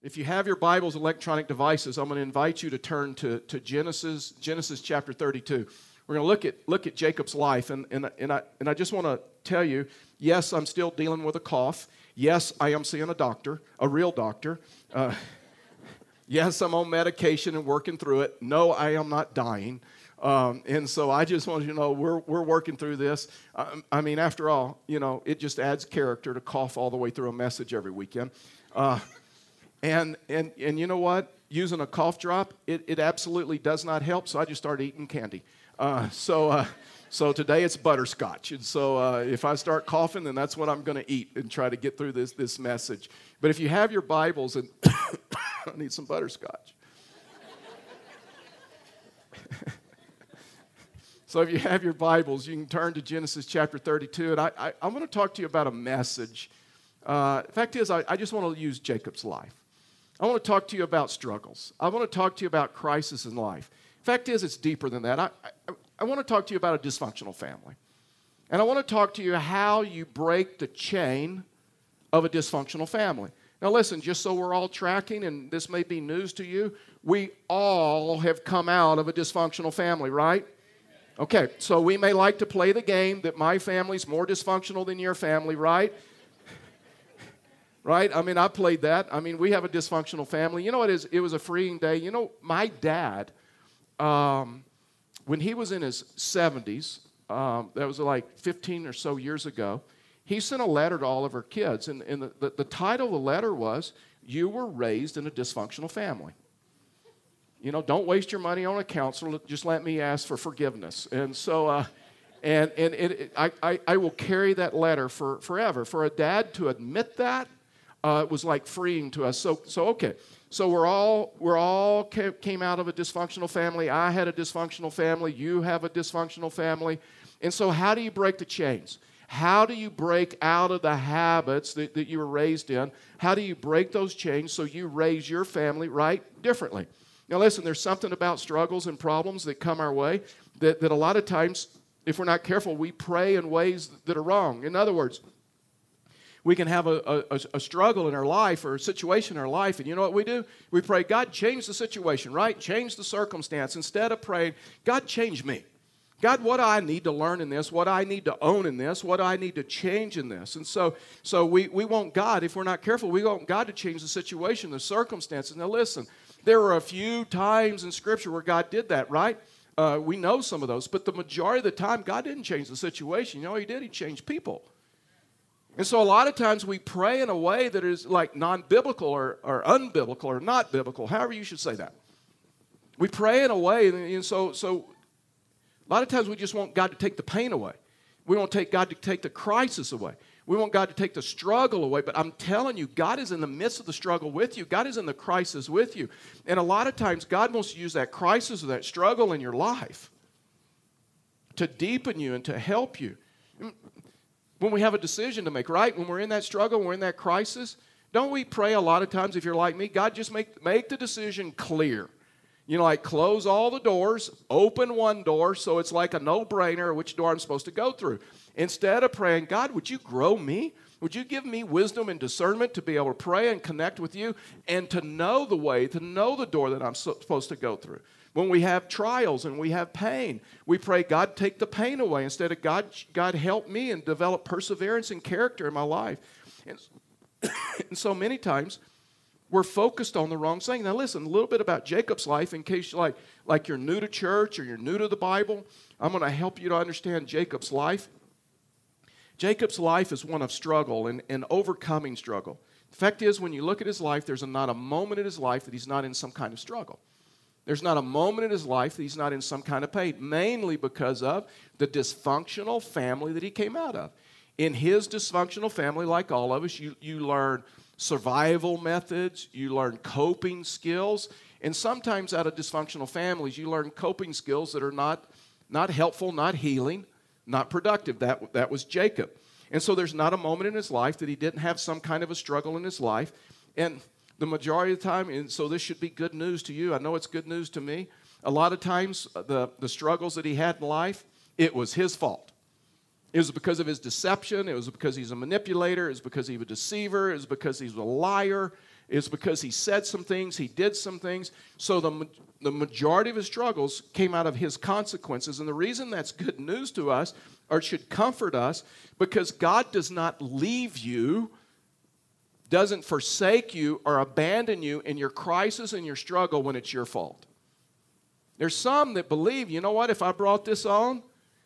If you have your Bibles, electronic devices, I'm going to invite you to turn to, to Genesis, Genesis chapter 32. We're going to look at, look at Jacob's life, and, and, and, I, and I just want to tell you yes, I'm still dealing with a cough. Yes, I am seeing a doctor, a real doctor. Uh, yes, I'm on medication and working through it. No, I am not dying. Um, and so I just want you to know we're, we're working through this. I, I, mean, after all, you know, it just adds character to cough all the way through a message every weekend. Uh, and, and, and you know what? Using a cough drop, it, it absolutely does not help, so I just started eating candy. Uh, so, uh, so today it's butterscotch. And so uh, if I start coughing, then that's what I'm going to eat and try to get through this, this message. But if you have your Bibles, and I need some butterscotch. so if you have your Bibles, you can turn to Genesis chapter 32. And I, I, I want to talk to you about a message. Uh, fact is, I, I just want to use Jacob's life. I want to talk to you about struggles. I want to talk to you about crisis in life. Fact is, it's deeper than that. I, I, I want to talk to you about a dysfunctional family. And I want to talk to you how you break the chain of a dysfunctional family. Now, listen, just so we're all tracking, and this may be news to you, we all have come out of a dysfunctional family, right? Okay, so we may like to play the game that my family's more dysfunctional than your family, right? Right? I mean, I played that. I mean, we have a dysfunctional family. You know what? It, is, it was a freeing day. You know, my dad, um, when he was in his 70s, um, that was like 15 or so years ago, he sent a letter to all of our kids. And, and the, the, the title of the letter was, You Were Raised in a Dysfunctional Family. You know, don't waste your money on a counselor. Just let me ask for forgiveness. And so, uh, and, and it, it, I, I, I will carry that letter for forever. For a dad to admit that uh, it was like freeing to us. So, so okay. So we're all we're all came out of a dysfunctional family. I had a dysfunctional family. You have a dysfunctional family. And so, how do you break the chains? How do you break out of the habits that, that you were raised in? How do you break those chains so you raise your family right differently? Now, listen, there's something about struggles and problems that come our way that, that a lot of times, if we're not careful, we pray in ways that are wrong. In other words, we can have a, a, a, struggle in our life or a situation in our life, and you know what we do? We pray, God, change the situation, right? Change the circumstance. Instead of praying, God, change me. God, what I need to learn in this? What I need to own in this? What I need to change in this? And so, so we, we want God, if we're not careful, we want God to change the situation, the circumstances. Now, listen, there were a few times in Scripture where God did that, right? Uh, we know some of those, but the majority of the time, God didn't change the situation. You know, He did? He changed people. And so a lot of times we pray in a way that is like non biblical or, or unbiblical or not biblical, however you should say that. We pray in a way, and so, so a lot of times we just want God to take the pain away. We want take God to take the crisis away. We want God to take the struggle away. But I'm telling you, God is in the midst of the struggle with you. God is in the crisis with you. And a lot of times, God wants to use that crisis or that struggle in your life to deepen you and to help you when we have a decision to make, right? When we're in that struggle, we're in that crisis, don't we pray a lot of times if you're like me, God, just make, make the decision clear. You know, like close all the doors, open one door so it's like a no brainer which door I'm supposed to go through. Instead of praying, God, would you grow me? Would you give me wisdom and discernment to be able to pray and connect with you and to know the way, to know the door that I'm supposed to go through? When we have trials and we have pain, we pray, God, take the pain away instead of God, God, help me and develop perseverance and character in my life. And, and so many times, we're focused on the wrong thing. Now, listen, a little bit about Jacob's life in case you're like, like you're new to church or you're new to the Bible. I'm going to help you to understand Jacob's life. Jacob's life is one of struggle and, and overcoming struggle. The fact is, when you look at his life, there's not a moment in his life that he's not in some kind of struggle. There's not a moment in his life that he's not in some kind of pain, mainly because of the dysfunctional family that he came out of. In his dysfunctional family, like all of us, you, you learn survival methods, you learn coping skills, and sometimes out of dysfunctional families, you learn coping skills that are not, not helpful, not healing, not productive. That, that was Jacob. And so there's not a moment in his life that he didn't have some kind of a struggle in his life. And the majority of the time, and so this should be good news to you. I know it's good news to me. A lot of times, uh, the, the struggles that he had in life, it was his fault. It was because of his deception. It was because he's a manipulator. It was because he was a deceiver. It was because he was a liar. is because he said some things, he did some things. So the, the majority of his struggles came out of his consequences. And the reason that's good news to us, or should comfort us, because God does not leave you, doesn't forsake you, or abandon you in your crisis and your struggle when it's your fault. There's some that believe, you know what, if I brought this on,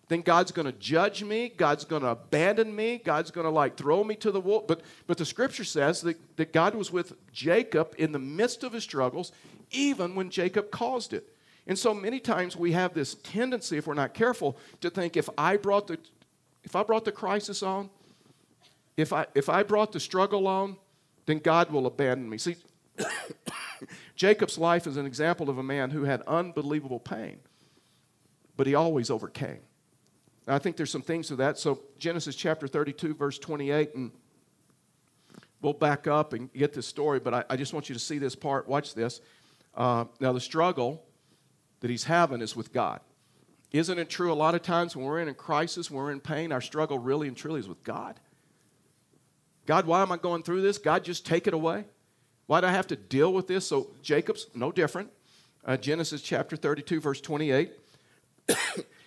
then God's going to judge me. God's going to abandon me. God's going to like throw me to the wolf. But, but the scripture says that, that God was with Jacob in the midst of his struggles, even when Jacob caused it. And so many times we have this tendency, if we're not careful, to think if I brought the, if I brought the crisis on, if I, if I brought the struggle on, then God will abandon me. See, Jacob's life is an example of a man who had unbelievable pain, but he always overcame. I think there's some things to that. So, Genesis chapter 32, verse 28, and we'll back up and get this story, but I, I just want you to see this part. Watch this. Uh, now, the struggle that he's having is with God. Isn't it true a lot of times when we're in a crisis, when we're in pain, our struggle really and truly is with God? God, why am I going through this? God, just take it away. Why do I have to deal with this? So, Jacob's no different. Uh, Genesis chapter 32, verse 28.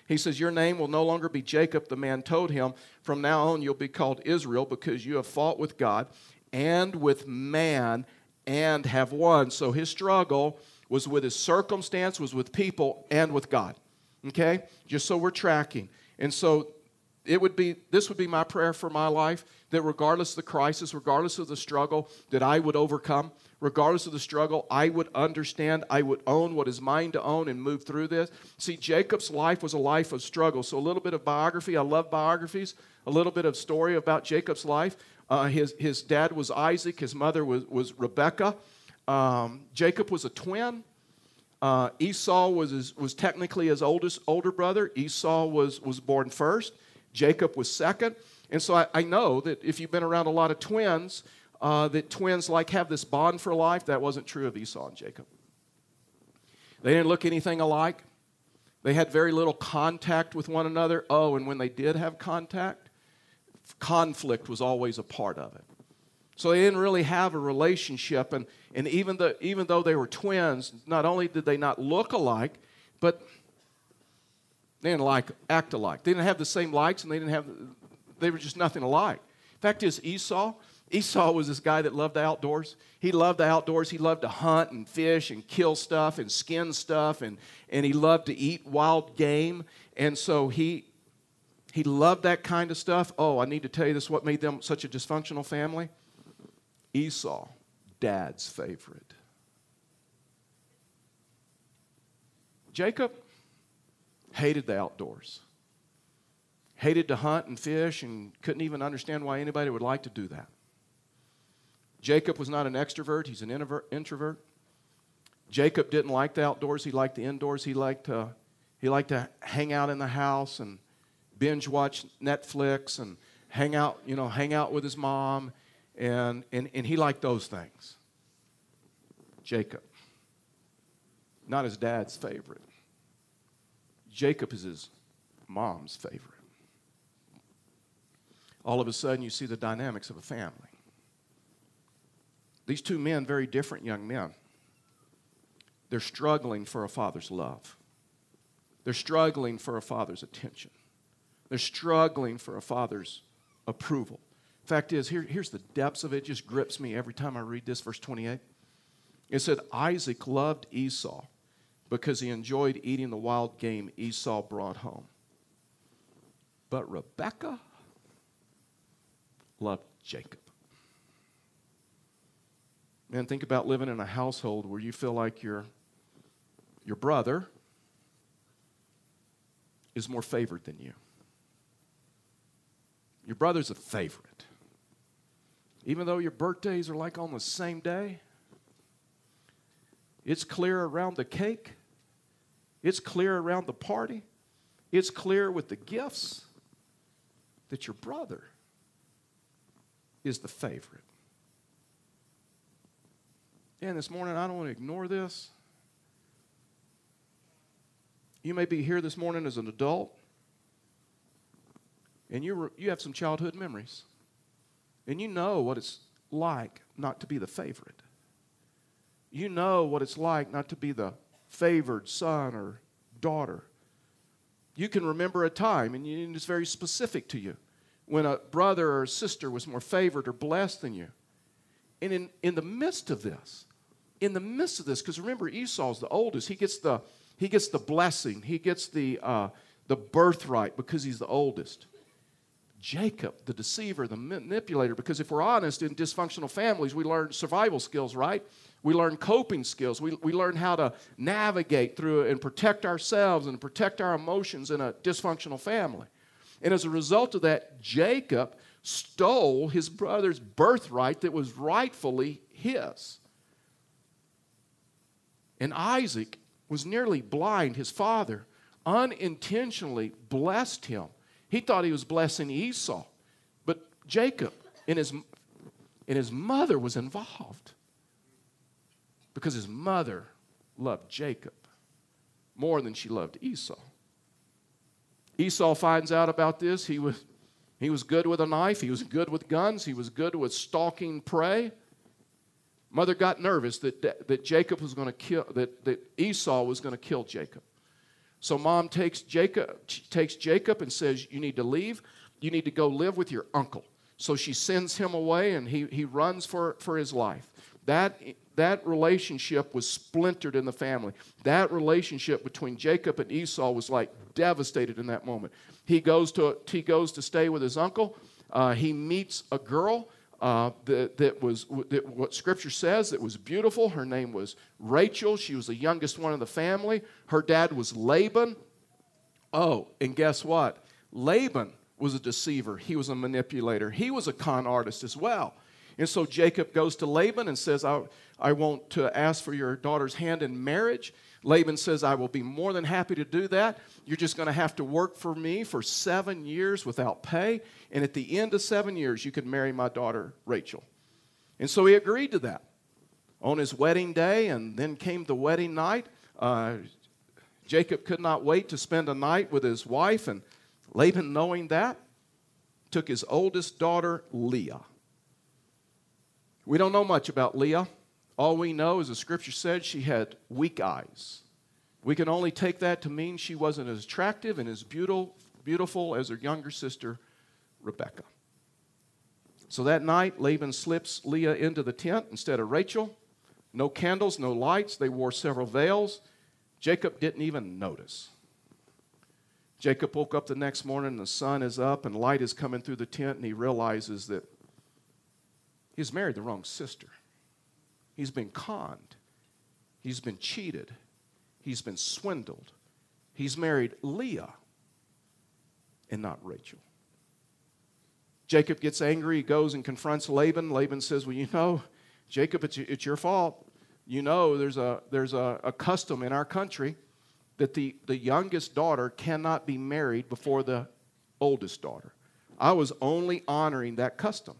He says, Your name will no longer be Jacob. The man told him, From now on, you'll be called Israel because you have fought with God and with man and have won. So his struggle was with his circumstance, was with people, and with God. Okay? Just so we're tracking. And so it would be this would be my prayer for my life that regardless of the crisis regardless of the struggle that i would overcome. Regardless of the struggle i would understand i would own what is mine to own and move through this. See jacob's life was a life of struggle. So a little bit of biography i love biographies. A little bit of story about jacob's life. Uh, his, his dad was isaac his mother was, was rebecca. Um, jacob was a twin. Uh, esau was, his, was technically his oldest older brother. Esau was, was born first Jacob was second. And so I, I know that if you've been around a lot of twins, uh, that twins like have this bond for life. That wasn't true of Esau and Jacob. They didn't look anything alike. They had very little contact with one another. Oh, and when they did have contact, conflict was always a part of it. So they didn't really have a relationship. And, and even, the, even though they were twins, not only did they not look alike, but they didn't like act alike. They didn't have the same likes, and they didn't have. They were just nothing alike. Fact is, Esau. Esau was this guy that loved the outdoors. He loved the outdoors. He loved to hunt and fish and kill stuff and skin stuff, and, and he loved to eat wild game. And so he he loved that kind of stuff. Oh, I need to tell you this what made them such a dysfunctional family? Esau, dad's favorite. Jacob, hated the outdoors, hated to hunt and fish, and couldn't even understand why anybody would like to do that. Jacob was not an extrovert, he's an introvert. Jacob didn't like the outdoors, he liked the indoors. He liked to, he liked to hang out in the house and binge watch Netflix and hang out, you know, hang out with his mom, and, and, and he liked those things. Jacob, not his dad's favorite. Jacob is his mom's favorite. All of a sudden, you see the dynamics of a family. These two men, very different young men, they're struggling for a father's love. They're struggling for a father's attention. They're struggling for a father's approval. Fact is, here, here's the depths of it. it just grips me every time I read this, verse 28. It said, Isaac loved Esau because he enjoyed eating the wild game Esau brought home. But Rebekah loved Jacob. Man, think about living in a household where you feel like your, your brother is more favored than you. Your brother's a favorite. Even though your birthdays are like on the same day, it's clear around the cake. It's clear around the party. It's clear with the gifts that your brother is the favorite. And this morning, I don't want to ignore this. You may be here this morning as an adult, and you, you have some childhood memories, and you know what it's like not to be the favorite. You know what it's like not to be the favored son or daughter. You can remember a time, and it's very specific to you, when a brother or sister was more favored or blessed than you. And in, in the midst of this, in the midst of this, because remember, Esau's the oldest, he gets the, he gets the blessing, he gets the, uh, the birthright because he's the oldest. Jacob, the deceiver, the manipulator, because if we're honest, in dysfunctional families, we learn survival skills, right? We learn coping skills. We, we learn how to navigate through and protect ourselves and protect our emotions in a dysfunctional family. And as a result of that, Jacob stole his brother's birthright that was rightfully his. And Isaac was nearly blind. His father unintentionally blessed him. He thought he was blessing Esau, but Jacob and his, and his mother was involved because his mother loved Jacob more than she loved Esau. Esau finds out about this. He was, he was good with a knife, he was good with guns, he was good with stalking prey. Mother got nervous that, that Jacob was going to kill, that, that Esau was going to kill Jacob. So mom takes Jacob, takes Jacob and says, You need to leave. You need to go live with your uncle. So she sends him away and he, he runs for, for his life. That that relationship was splintered in the family. That relationship between Jacob and Esau was like devastated in that moment. He goes to, he goes to stay with his uncle. Uh, he meets a girl uh, that, that was that what Scripture says that was beautiful. Her name was Rachel. She was the youngest one in the family. Her dad was Laban. Oh, and guess what? Laban was a deceiver. He was a manipulator. He was a con artist as well. And so Jacob goes to Laban and says, I, want to ask for your daughter's hand in marriage. Laban says, I will be more than happy to do that. You're just going to have to work for me for seven years without pay. And at the end of seven years, you can marry my daughter, Rachel. And so he agreed to that on his wedding day, and then came the wedding night. Uh, Jacob could not wait to spend a night with his wife, and Laban, knowing that, took his oldest daughter, Leah. We don't know much about Leah. All we know is the scripture said she had weak eyes. We can only take that to mean she wasn't as attractive and as beautiful, beautiful as her younger sister, Rebecca. So that night, Laban slips Leah into the tent instead of Rachel. No candles, no lights. They wore several veils. Jacob didn't even notice. Jacob woke up the next morning, and the sun is up, and light is coming through the tent, and he realizes that he's married the wrong sister. He's been conned. He's been cheated. He's been swindled. He's married Leah and not Rachel. Jacob gets angry. He goes and confronts Laban. Laban says, Well, you know, Jacob, it's, it's your fault. You know, there's, a, there's a, a custom in our country that the, the youngest daughter cannot be married before the oldest daughter. I was only honoring that custom.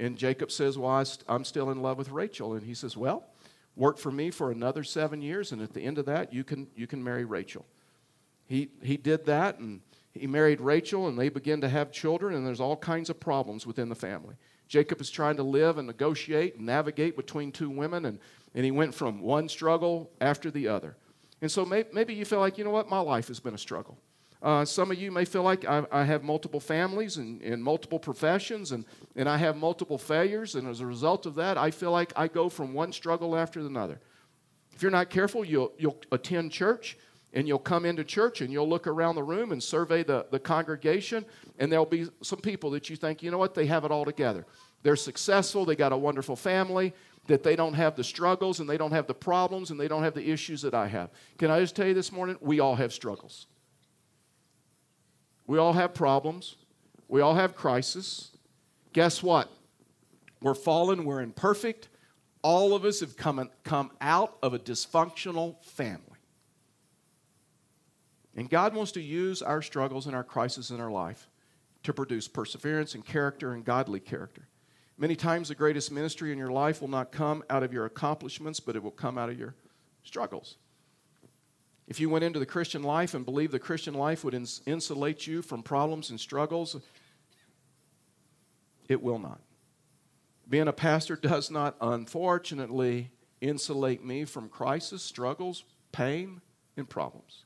And Jacob says, Well, I'm still in love with Rachel. And he says, Well, work for me for another seven years, and at the end of that, you can, you can marry Rachel. He, he did that, and he married Rachel, and they begin to have children, and there's all kinds of problems within the family. Jacob is trying to live and negotiate and navigate between two women, and, and he went from one struggle after the other. And so may, maybe you feel like, you know what, my life has been a struggle. Uh, some of you may feel like I, I have multiple families and, and, multiple professions, and, and I have multiple failures, and as a result of that, I feel like I go from one struggle after another. If you're not careful, you'll, you'll attend church, and you'll come into church, and you'll look around the room and survey the, the congregation, and there'll be some people that you think, you know what, they have it all together. They're successful, they got a wonderful family, that they don't have the struggles, and they don't have the problems, and they don't have the issues that I have. Can I just tell you this morning? We all have struggles. We all have problems. We all have crisis. Guess what? We're fallen, we're imperfect. All of us have come, come out of a dysfunctional family. And God wants to use our struggles and our crises in our life to produce perseverance and character and godly character. Many times, the greatest ministry in your life will not come out of your accomplishments, but it will come out of your struggles. If you went into the Christian life and believed the Christian life would ins- insulate you from problems and struggles, it will not. Being a pastor does not, unfortunately, insulate me from crisis, struggles, pain, and problems.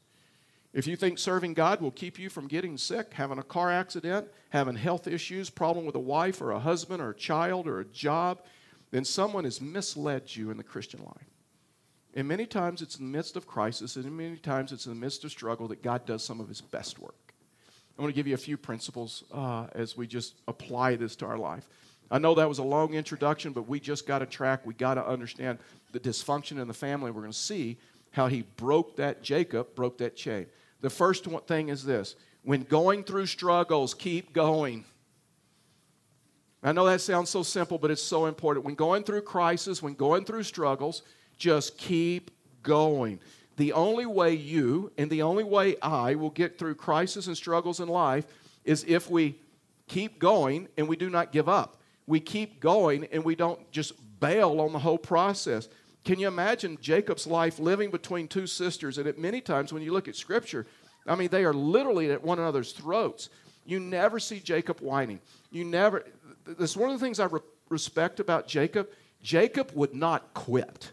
If you think serving God will keep you from getting sick, having a car accident, having health issues, problem with a wife or a husband or a child or a job, then someone has misled you in the Christian life. And many times it's in the midst of crisis, and many times it's in the midst of struggle that God does some of his best work. I want to give you a few principles uh, as we just apply this to our life. I know that was a long introduction, but we just got to track. We got to understand the dysfunction in the family. We're going to see how he broke that, Jacob broke that chain. The first thing is this when going through struggles, keep going. I know that sounds so simple, but it's so important. When going through crisis, when going through struggles, just keep going. The only way you and the only way I will get through crisis and struggles in life is if we keep going and we do not give up. We keep going and we don't just bail on the whole process. Can you imagine Jacob's life living between two sisters? And at many times when you look at Scripture, I mean, they are literally at one another's throats. You never see Jacob whining. You never, that's one of the things I re- respect about Jacob. Jacob would not quit.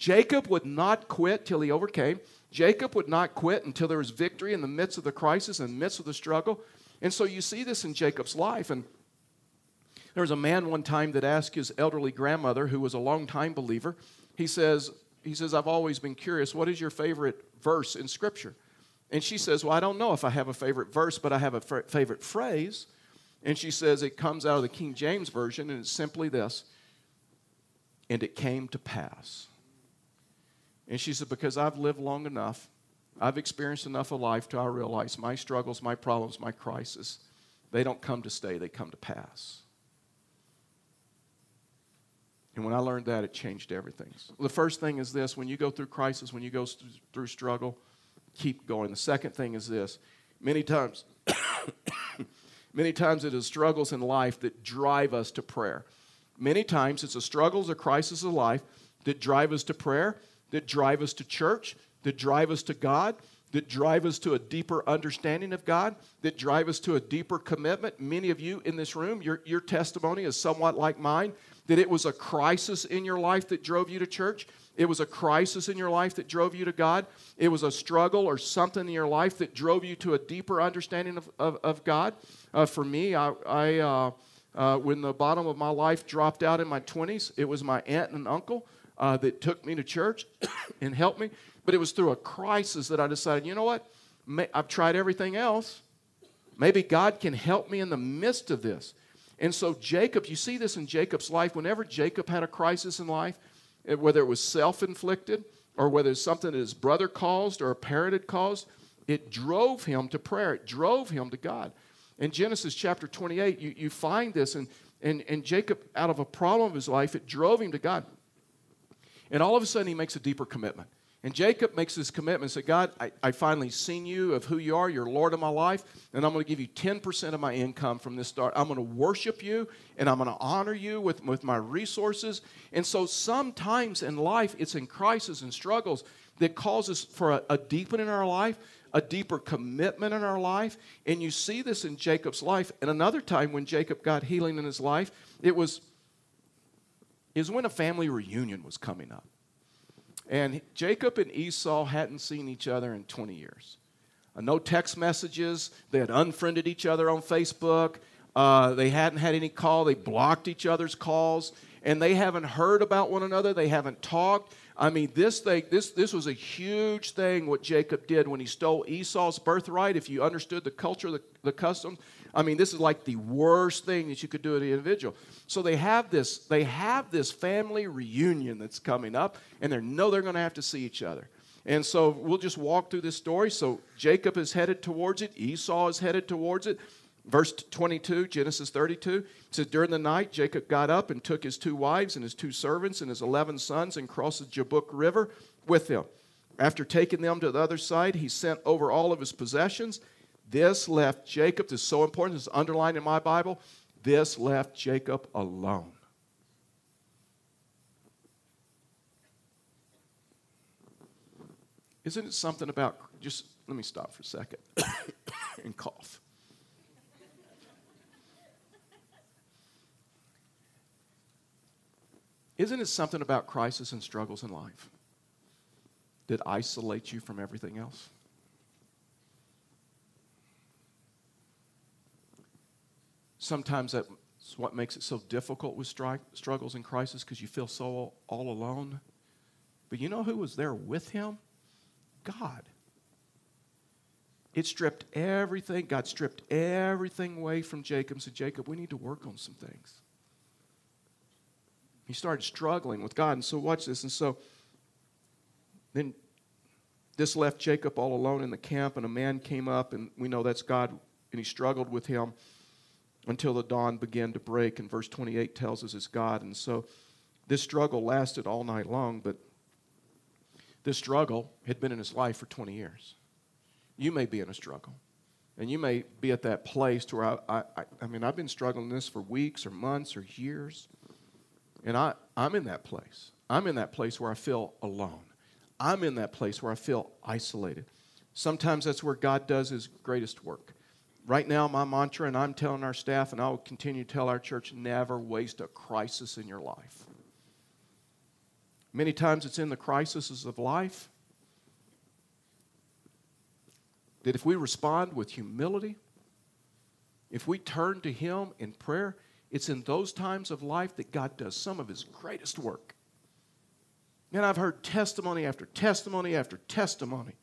Jacob would not quit till he overcame. Jacob would not quit until there was victory in the midst of the crisis, in the midst of the struggle. And so you see this in Jacob's life. And there was a man one time that asked his elderly grandmother, who was a longtime believer, he says, he says, I've always been curious, what is your favorite verse in Scripture? And she says, Well, I don't know if I have a favorite verse, but I have a favorite phrase. And she says, It comes out of the King James Version, and it's simply this And it came to pass. And she said, Because I've lived long enough, I've experienced enough of life to I realize my struggles, my problems, my crisis, they don't come to stay, they come to pass. And when I learned that, it changed everything. The first thing is this when you go through crisis, when you go through struggle, keep going. The second thing is this many times, many times it is struggles in life that drive us to prayer. Many times it's the struggles or crisis of life that drive us to prayer, that drive us to church, that drive us to God, that drive us to a deeper understanding of God, that drive us to a deeper commitment. Many of you in this room, your, your testimony is somewhat like mine that it was a crisis in your life that drove you to church. It was a crisis in your life that drove you to God. It was a struggle or something in your life that drove you to a deeper understanding of, of, of God. Uh, for me, I, I uh, uh, when the bottom of my life dropped out in my 20s, it was my aunt and uncle uh, that took me to church and helped me. But it was through a crisis that I decided, you know what? May, I've tried everything else. Maybe God can help me in the midst of this. And so, Jacob, you see this in Jacob's life. Whenever Jacob had a crisis in life, whether it was self inflicted or whether it's something that his brother caused or a parent had caused, it drove him to prayer. It drove him to God. In Genesis chapter 28, you, you find this, and, and, and Jacob, out of a problem of his life, it drove him to God. And all of a sudden, he makes a deeper commitment. And Jacob makes this commitment say, God, I, I finally seen you of who you are. You're Lord of my life. And I'm going to give you 10% of my income from this start. I'm going to worship you and I'm going to honor you with, with my resources. And so sometimes in life, it's in crisis and struggles that causes for a, a deepening in our life, a deeper commitment in our life. And you see this in Jacob's life. And another time when Jacob got healing in his life, it was, was when a family reunion was coming up. And Jacob and Esau hadn't seen each other in 20 years. Uh, no text messages. They had unfriended each other on Facebook. Uh, they hadn't had any call. They blocked each other's calls. And they haven't heard about one another. They haven't talked. I mean, this thing, this, this was a huge thing what Jacob did when he stole Esau's birthright. If you understood the culture, the, the customs, I mean, this is like the worst thing that you could do to an individual. So they have this, they have this family reunion that's coming up, and they know they're going to have to see each other. And so we'll just walk through this story. So Jacob is headed towards it, Esau is headed towards it. Verse 22, Genesis 32 says, During the night, Jacob got up and took his two wives and his two servants and his 11 sons and crossed the Jabbok River with them. After taking them to the other side, he sent over all of his possessions this left Jacob, this is so important, is underlined in my Bible. This left Jacob alone. Isn't it something about, just let me stop for a second and cough. Isn't it something about crisis and struggles in life that isolates you from everything else? Sometimes that's what makes it so difficult with struggles and crisis because you feel so all alone. But you know who was there with him? God. It stripped everything, God stripped everything away from Jacob and said, Jacob, we need to work on some things. He started struggling with God. And so, watch this. And so, then this left Jacob all alone in the camp, and a man came up, and we know that's God, and he struggled with him until the dawn began to break. And verse 28 tells us it's God. And so, this struggle lasted all night long, but this struggle had been in his life for 20 years. You may be in a struggle. And you may be at that place to where I, I, I mean, I've been struggling this for weeks or months or years. And I, I'm in that place. I'm in that place where I feel alone. I'm in that place where I feel isolated. Sometimes that's where God does his greatest work. Right now, my mantra, and I'm telling our staff, and I will continue to tell our church never waste a crisis in your life. Many times it's in the crises of life that if we respond with humility, if we turn to Him in prayer, it's in those times of life that God does some of His greatest work. And I've heard testimony after testimony after testimony.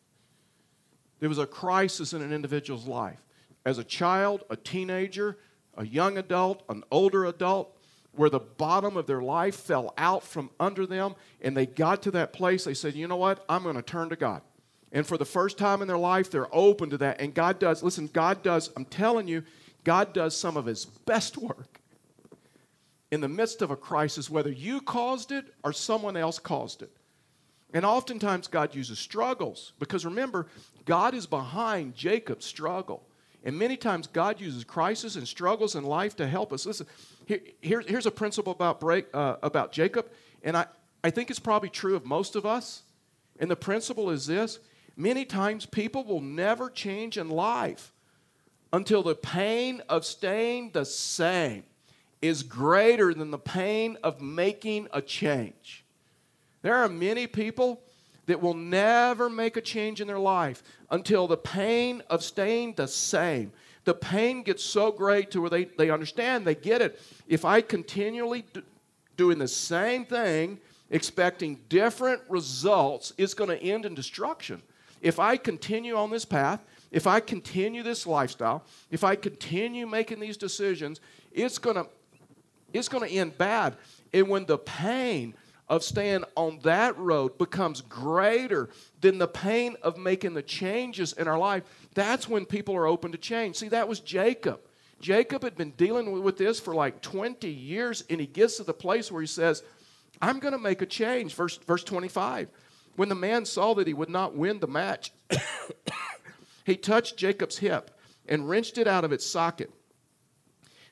There was a crisis in an individual's life. As a child, a teenager, a young adult, an older adult, where the bottom of their life fell out from under them, and they got to that place, they said, You know what? I'm going to turn to God. And for the first time in their life, they're open to that. And God does, listen, God does, I'm telling you, God does some of His best work in the midst of a crisis, whether you caused it or someone else caused it. And oftentimes, God uses struggles because remember, God is behind Jacob's struggle. And many times, God uses crisis and struggles in life to help us. Listen, here, here, here's a principle about, break, uh, about Jacob, and I, I think it's probably true of most of us. And the principle is this many times people will never change in life until the pain of staying the same is greater than the pain of making a change. There are many people that will never make a change in their life until the pain of staying the same. The pain gets so great to where they, they understand, they get it. If I continually do, doing the same thing, expecting different results, it's going to end in destruction. If I continue on this path, if I continue this lifestyle, if I continue making these decisions, it's going to it's going to end bad. And when the pain of staying on that road becomes greater than the pain of making the changes in our life, that's when people are open to change. See, that was Jacob. Jacob had been dealing with this for like 20 years, and he gets to the place where he says, I'm going to make a change. Verse, verse 25. When the man saw that he would not win the match, he touched Jacob's hip and wrenched it out of its socket.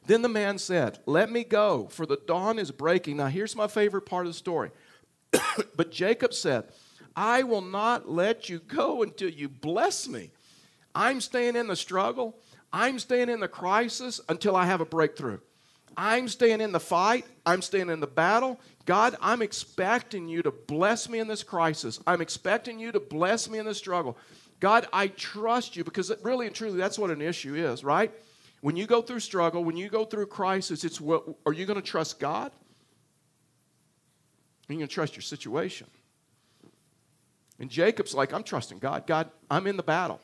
Then the man said, Let me go, for the dawn is breaking. Now, here's my favorite part of the story. but Jacob said, I will not let you go until you bless me. I'm staying in the struggle. I'm staying in the crisis until I have a breakthrough. I'm staying in the fight. I'm staying in the battle. God, I'm expecting you to bless me in this crisis. I'm expecting you to bless me in this struggle. God, I trust you because really and truly that's what an issue is, right? When you go through struggle, when you go through crisis, it's what are you going to trust God? Are you going to trust your situation? And Jacob's like, I'm trusting God. God, I'm in the battle.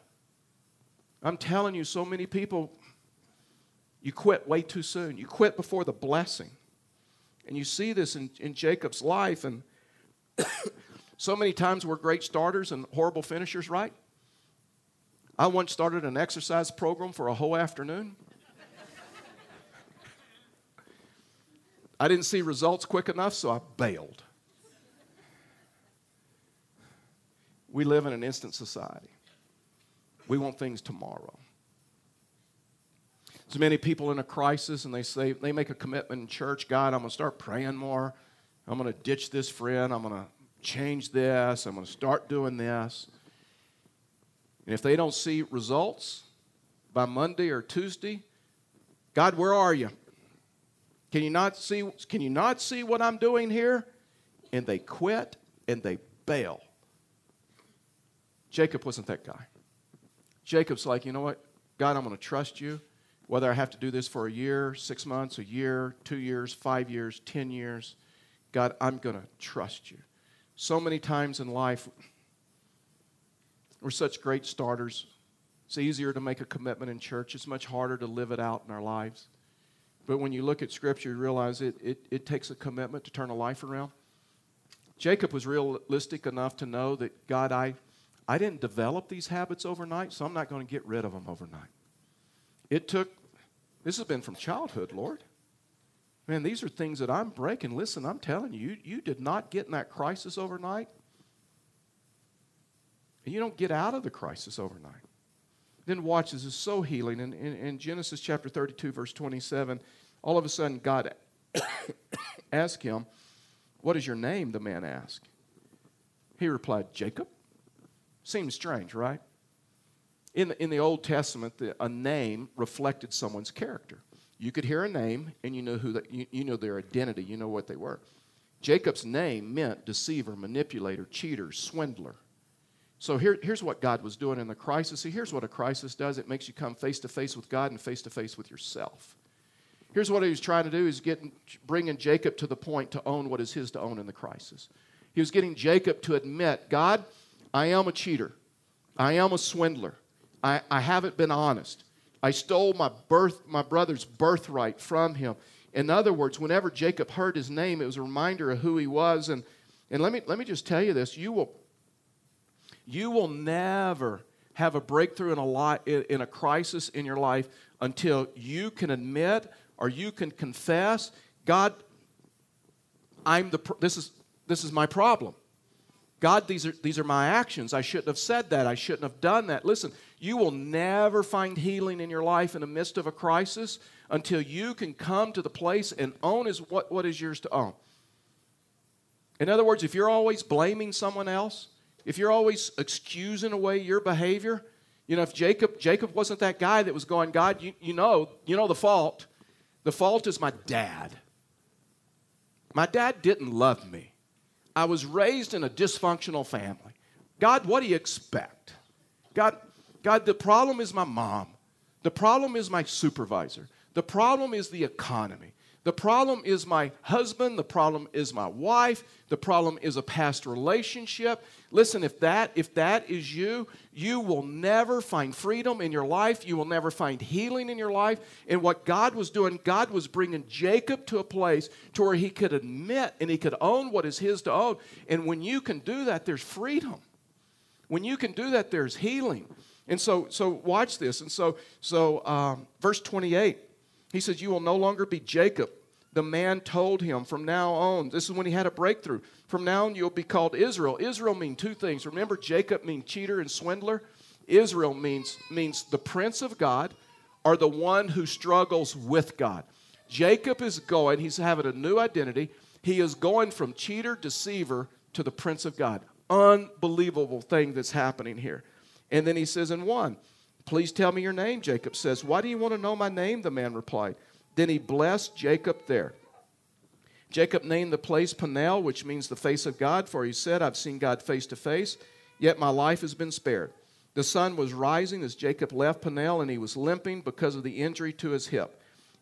I'm telling you, so many people, you quit way too soon. You quit before the blessing. And you see this in, in Jacob's life. And so many times we're great starters and horrible finishers, right? I once started an exercise program for a whole afternoon. I didn't see results quick enough, so I bailed. We live in an instant society. We want things tomorrow. So many people in a crisis and they say, they make a commitment in church God, I'm going to start praying more. I'm going to ditch this friend. I'm going to change this. I'm going to start doing this. And if they don't see results by Monday or Tuesday, God, where are you? Can you not see, can you not see what I'm doing here? And they quit and they bail. Jacob wasn't that guy. Jacob's like, you know what? God, I'm going to trust you. Whether I have to do this for a year, six months, a year, two years, five years, ten years, God, I'm going to trust you. So many times in life, we're such great starters. It's easier to make a commitment in church, it's much harder to live it out in our lives. But when you look at Scripture, you realize it, it, it takes a commitment to turn a life around. Jacob was realistic enough to know that, God, I, I didn't develop these habits overnight, so I'm not going to get rid of them overnight. It took, this has been from childhood, Lord. Man, these are things that I'm breaking. Listen, I'm telling you, you, you did not get in that crisis overnight. And you don't get out of the crisis overnight. Then watch, this is so healing. In, in, in Genesis chapter 32, verse 27, all of a sudden God asked him, What is your name? The man asked. He replied, Jacob. Seems strange, right? In the, in the Old Testament, the, a name reflected someone's character. You could hear a name and you know who the, you, you know their identity, you know what they were. Jacob's name meant deceiver, manipulator, cheater, swindler. So here, here's what God was doing in the crisis. See, here's what a crisis does it makes you come face to face with God and face to face with yourself. Here's what he was trying to do is getting, bringing Jacob to the point to own what is his to own in the crisis. He was getting Jacob to admit, God, I am a cheater. I am a swindler. I, I haven't been honest. I stole my birth, my brother's birthright from him. In other words, whenever Jacob heard his name, it was a reminder of who he was. And, and let, me, let me just tell you this you will you will never have a breakthrough in a, lot, in a crisis in your life until you can admit or you can confess, God, I'm the, this, is, this is my problem. God, these are, these are my actions. I shouldn't have said that. I shouldn't have done that. Listen, you will never find healing in your life in the midst of a crisis until you can come to the place and own is what, what is yours to own. In other words, if you're always blaming someone else, if you're always excusing away your behavior, you know, if Jacob, Jacob wasn't that guy that was going, God, you, you know, you know the fault. The fault is my dad. My dad didn't love me. I was raised in a dysfunctional family. God, what do you expect? God, God, the problem is my mom. The problem is my supervisor. The problem is the economy. The problem is my husband. The problem is my wife. The problem is a past relationship. Listen, if that if that is you, you will never find freedom in your life. You will never find healing in your life. And what God was doing, God was bringing Jacob to a place to where he could admit and he could own what is his to own. And when you can do that, there's freedom. When you can do that, there's healing. And so, so watch this. And so, so um, verse 28 he says, You will no longer be Jacob. The man told him from now on, this is when he had a breakthrough. From now on, you'll be called Israel. Israel means two things. Remember, Jacob means cheater and swindler. Israel means, means the prince of God or the one who struggles with God. Jacob is going, he's having a new identity. He is going from cheater, deceiver to the prince of God. Unbelievable thing that's happening here. And then he says in one, Please tell me your name, Jacob says. Why do you want to know my name? The man replied. Then he blessed Jacob there. Jacob named the place Peniel, which means the face of God, for he said, I've seen God face to face, yet my life has been spared. The sun was rising as Jacob left Peniel, and he was limping because of the injury to his hip.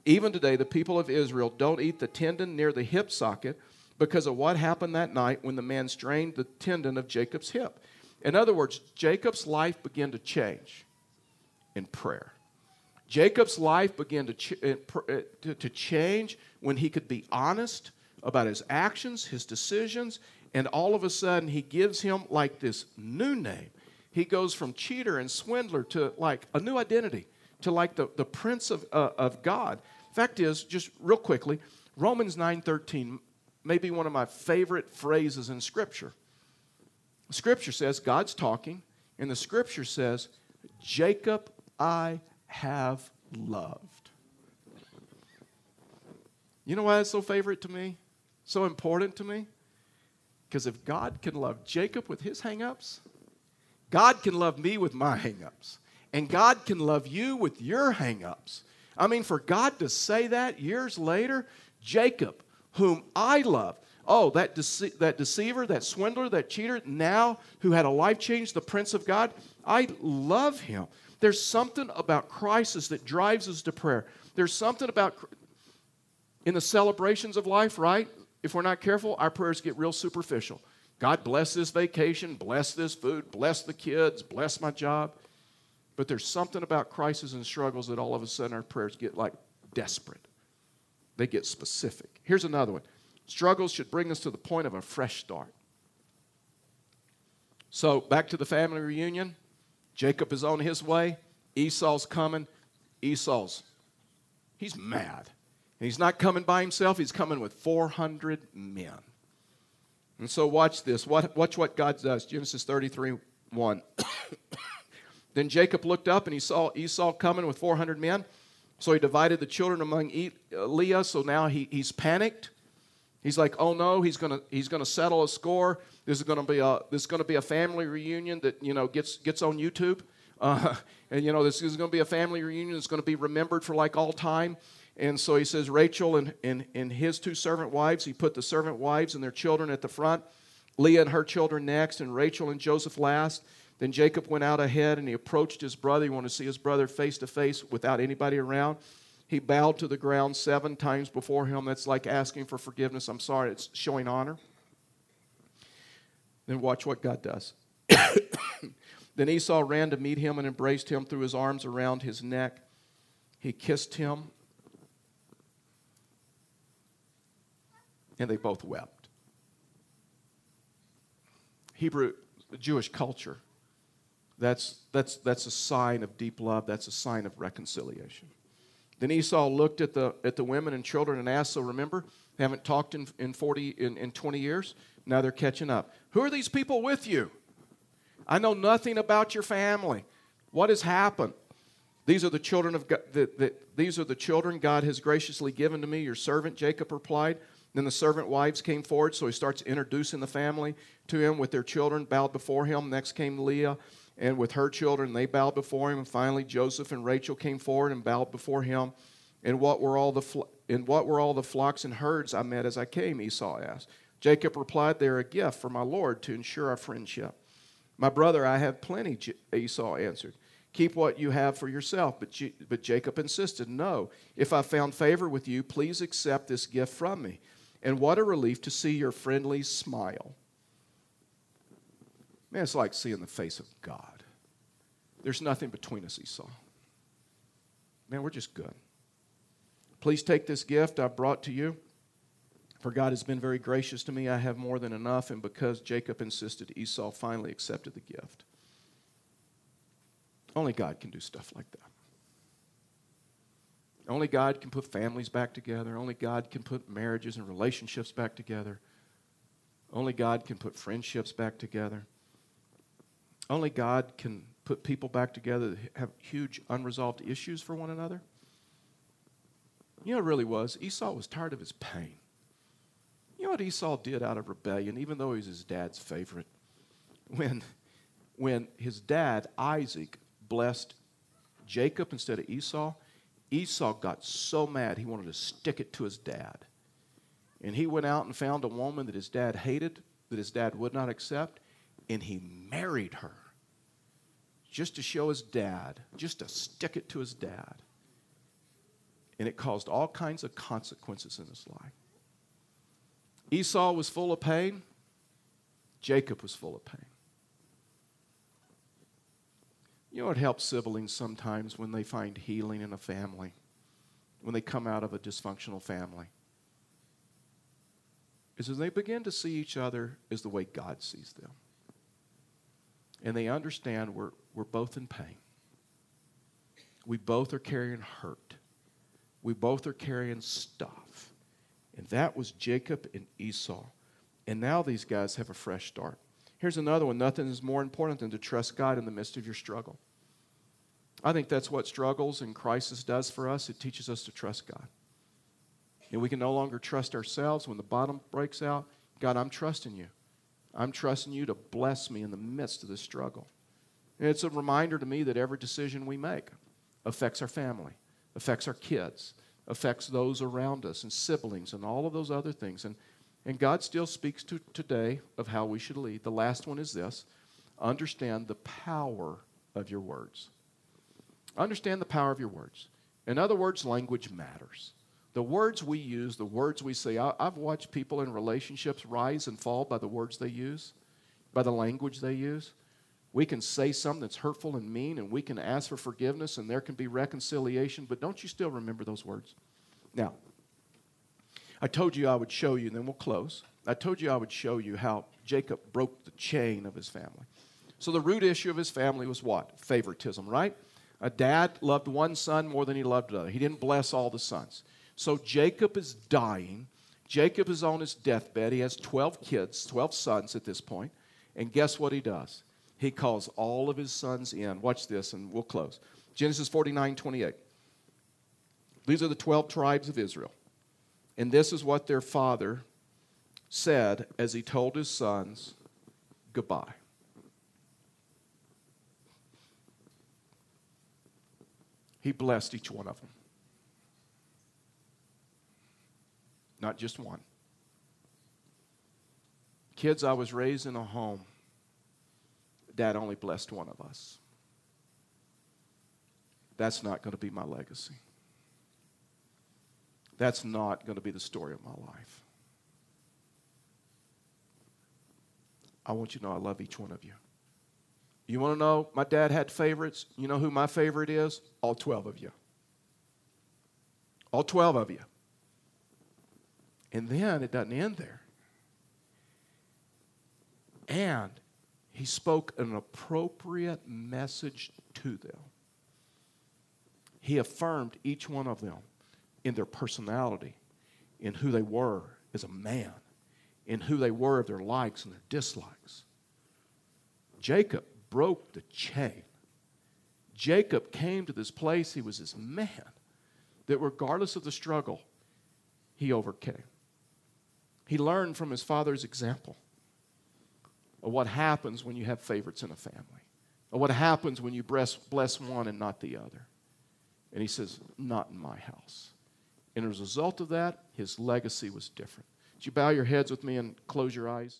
Even today, the people of Israel don't eat the tendon near the hip socket because of what happened that night when the man strained the tendon of Jacob's hip. In other words, Jacob's life began to change in prayer. Jacob's life began to, ch- uh, to change when he could be honest about his actions, his decisions, and all of a sudden he gives him like this new name. He goes from cheater and swindler to like a new identity, to like the, the prince of, uh, of God. Fact is, just real quickly, Romans 9.13 may be one of my favorite phrases in Scripture. Scripture says, God's talking, and the Scripture says, Jacob I have loved. You know why it's so favorite to me? So important to me? Because if God can love Jacob with his hangups, God can love me with my hangups. And God can love you with your hangups. I mean, for God to say that years later, Jacob, whom I love. Oh, that, dece- that deceiver, that swindler, that cheater, now who had a life change, the Prince of God, I love him. There's something about crisis that drives us to prayer. There's something about in the celebrations of life, right? If we're not careful, our prayers get real superficial. God bless this vacation, bless this food, bless the kids, bless my job. But there's something about crises and struggles that all of a sudden our prayers get like desperate. They get specific. Here's another one struggles should bring us to the point of a fresh start. So, back to the family reunion. Jacob is on his way. Esau's coming. Esau's, he's mad. And he's not coming by himself, he's coming with 400 men. And so, watch this. Watch what God does. Genesis 33 1. then Jacob looked up and he saw Esau coming with 400 men. So he divided the children among uh, Leah. So now he, he's panicked. He's like, oh no, he's gonna he's gonna settle a score. This is gonna be a this is gonna be a family reunion that you know gets gets on YouTube, uh, and you know this is gonna be a family reunion that's gonna be remembered for like all time. And so he says Rachel and, and, and his two servant wives. He put the servant wives and their children at the front, Leah and her children next, and Rachel and Joseph last. Then Jacob went out ahead and he approached his brother. He wanted to see his brother face to face without anybody around. He bowed to the ground seven times before him. That's like asking for forgiveness. I'm sorry, it's showing honor. Then watch what God does. then Esau ran to meet him and embraced him, threw his arms around his neck. He kissed him, and they both wept. Hebrew, Jewish culture that's, that's, that's a sign of deep love. That's a sign of reconciliation. Then Esau looked at the, at the women and children and asked, so remember, they haven't talked in, in, 40, in, in 20 years. Now they're catching up. Who are these people with you? I know nothing about your family. What has happened? These are the children of God, the, the, these are the children God has graciously given to me. Your servant Jacob replied. Then the servant wives came forward, so he starts introducing the family to him with their children, bowed before him. Next came Leah and with her children, they bowed before him. And finally, Joseph and Rachel came forward and bowed before him. And what were all the fl- and what were all the flocks and herds I met as I came? Esau asked. Jacob replied, They are a gift for my Lord to ensure our friendship. My brother, I have plenty, Esau answered. Keep what you have for yourself. But, J- but Jacob insisted, No, if I found favor with you, please accept this gift from me. And what a relief to see your friendly smile. Man, it's like seeing the face of God. There's nothing between us, Esau. Man, we're just good. Please take this gift I brought to you. For God has been very gracious to me. I have more than enough. And because Jacob insisted, Esau finally accepted the gift. Only God can do stuff like that. Only God can put families back together. Only God can put marriages and relationships back together. Only God can put friendships back together. Only God can put people back together that have huge unresolved issues for one another. You know, it really was. Esau was tired of his pain. You know what Esau did out of rebellion, even though he was his dad's favorite? When, when his dad, Isaac, blessed Jacob instead of Esau, Esau got so mad he wanted to stick it to his dad. And he went out and found a woman that his dad hated, that his dad would not accept, and he married her just to show his dad, just to stick it to his dad. And it caused all kinds of consequences in his life. Esau was full of pain, Jacob was full of pain. You know what helps siblings sometimes when they find healing in a family, when they come out of a dysfunctional family? Is as they begin to see each other as the way God sees them and they understand we're, we're both in pain. We both are carrying hurt. We both are carrying stuff. And that was Jacob and Esau. And now these guys have a fresh start. Here's another one nothing is more important than to trust God in the midst of your struggle. I think that's what struggles and crisis does for us. It teaches us to trust God. And we can no longer trust ourselves when the bottom breaks out. God, I'm trusting you. I'm trusting you to bless me in the midst of this struggle. And it's a reminder to me that every decision we make affects our family, affects our kids, affects those around us and siblings and all of those other things. And, and God still speaks to today of how we should lead. The last one is this understand the power of your words. Understand the power of your words. In other words, language matters. The words we use, the words we say, I, have watched people in relationships rise and fall by the words they use, by the language they use. We can say something that's hurtful and mean, and we can ask for forgiveness, and there can be reconciliation, but don't you still remember those words? Now, I told you I would show you, and then we'll close. I told you I would show you how Jacob broke the chain of his family. So, the root issue of his family was what? Favoritism, right? A dad loved one son more than he loved another. He didn't bless all the sons. So, Jacob is dying. Jacob is on his deathbed. He has 12 kids, 12 sons at this point. And guess what he does? He calls all of his sons in. Watch this, and we'll close. Genesis 49 28. These are the 12 tribes of Israel. And this is what their father said as he told his sons goodbye. He blessed each one of them. Not just one. Kids, I was raised in a home Dad only blessed one of us. That's not going to be my legacy. That's not going to be the story of my life. I want you to know I love each one of you. You want to know my dad had favorites? You know who my favorite is? All 12 of you. All 12 of you. And then it doesn't end there. And he spoke an appropriate message to them. He affirmed each one of them in their personality, in who they were as a man, in who they were of their likes and their dislikes. Jacob broke the chain. Jacob came to this place, he was this man that regardless of the struggle, he overcame. He learned from his father's example of what happens when you have favorites in a family, or what happens when you bless, bless one and not the other. And he says, Not in my house. And as a result of that, his legacy was different. Would you bow your heads with me and close your eyes?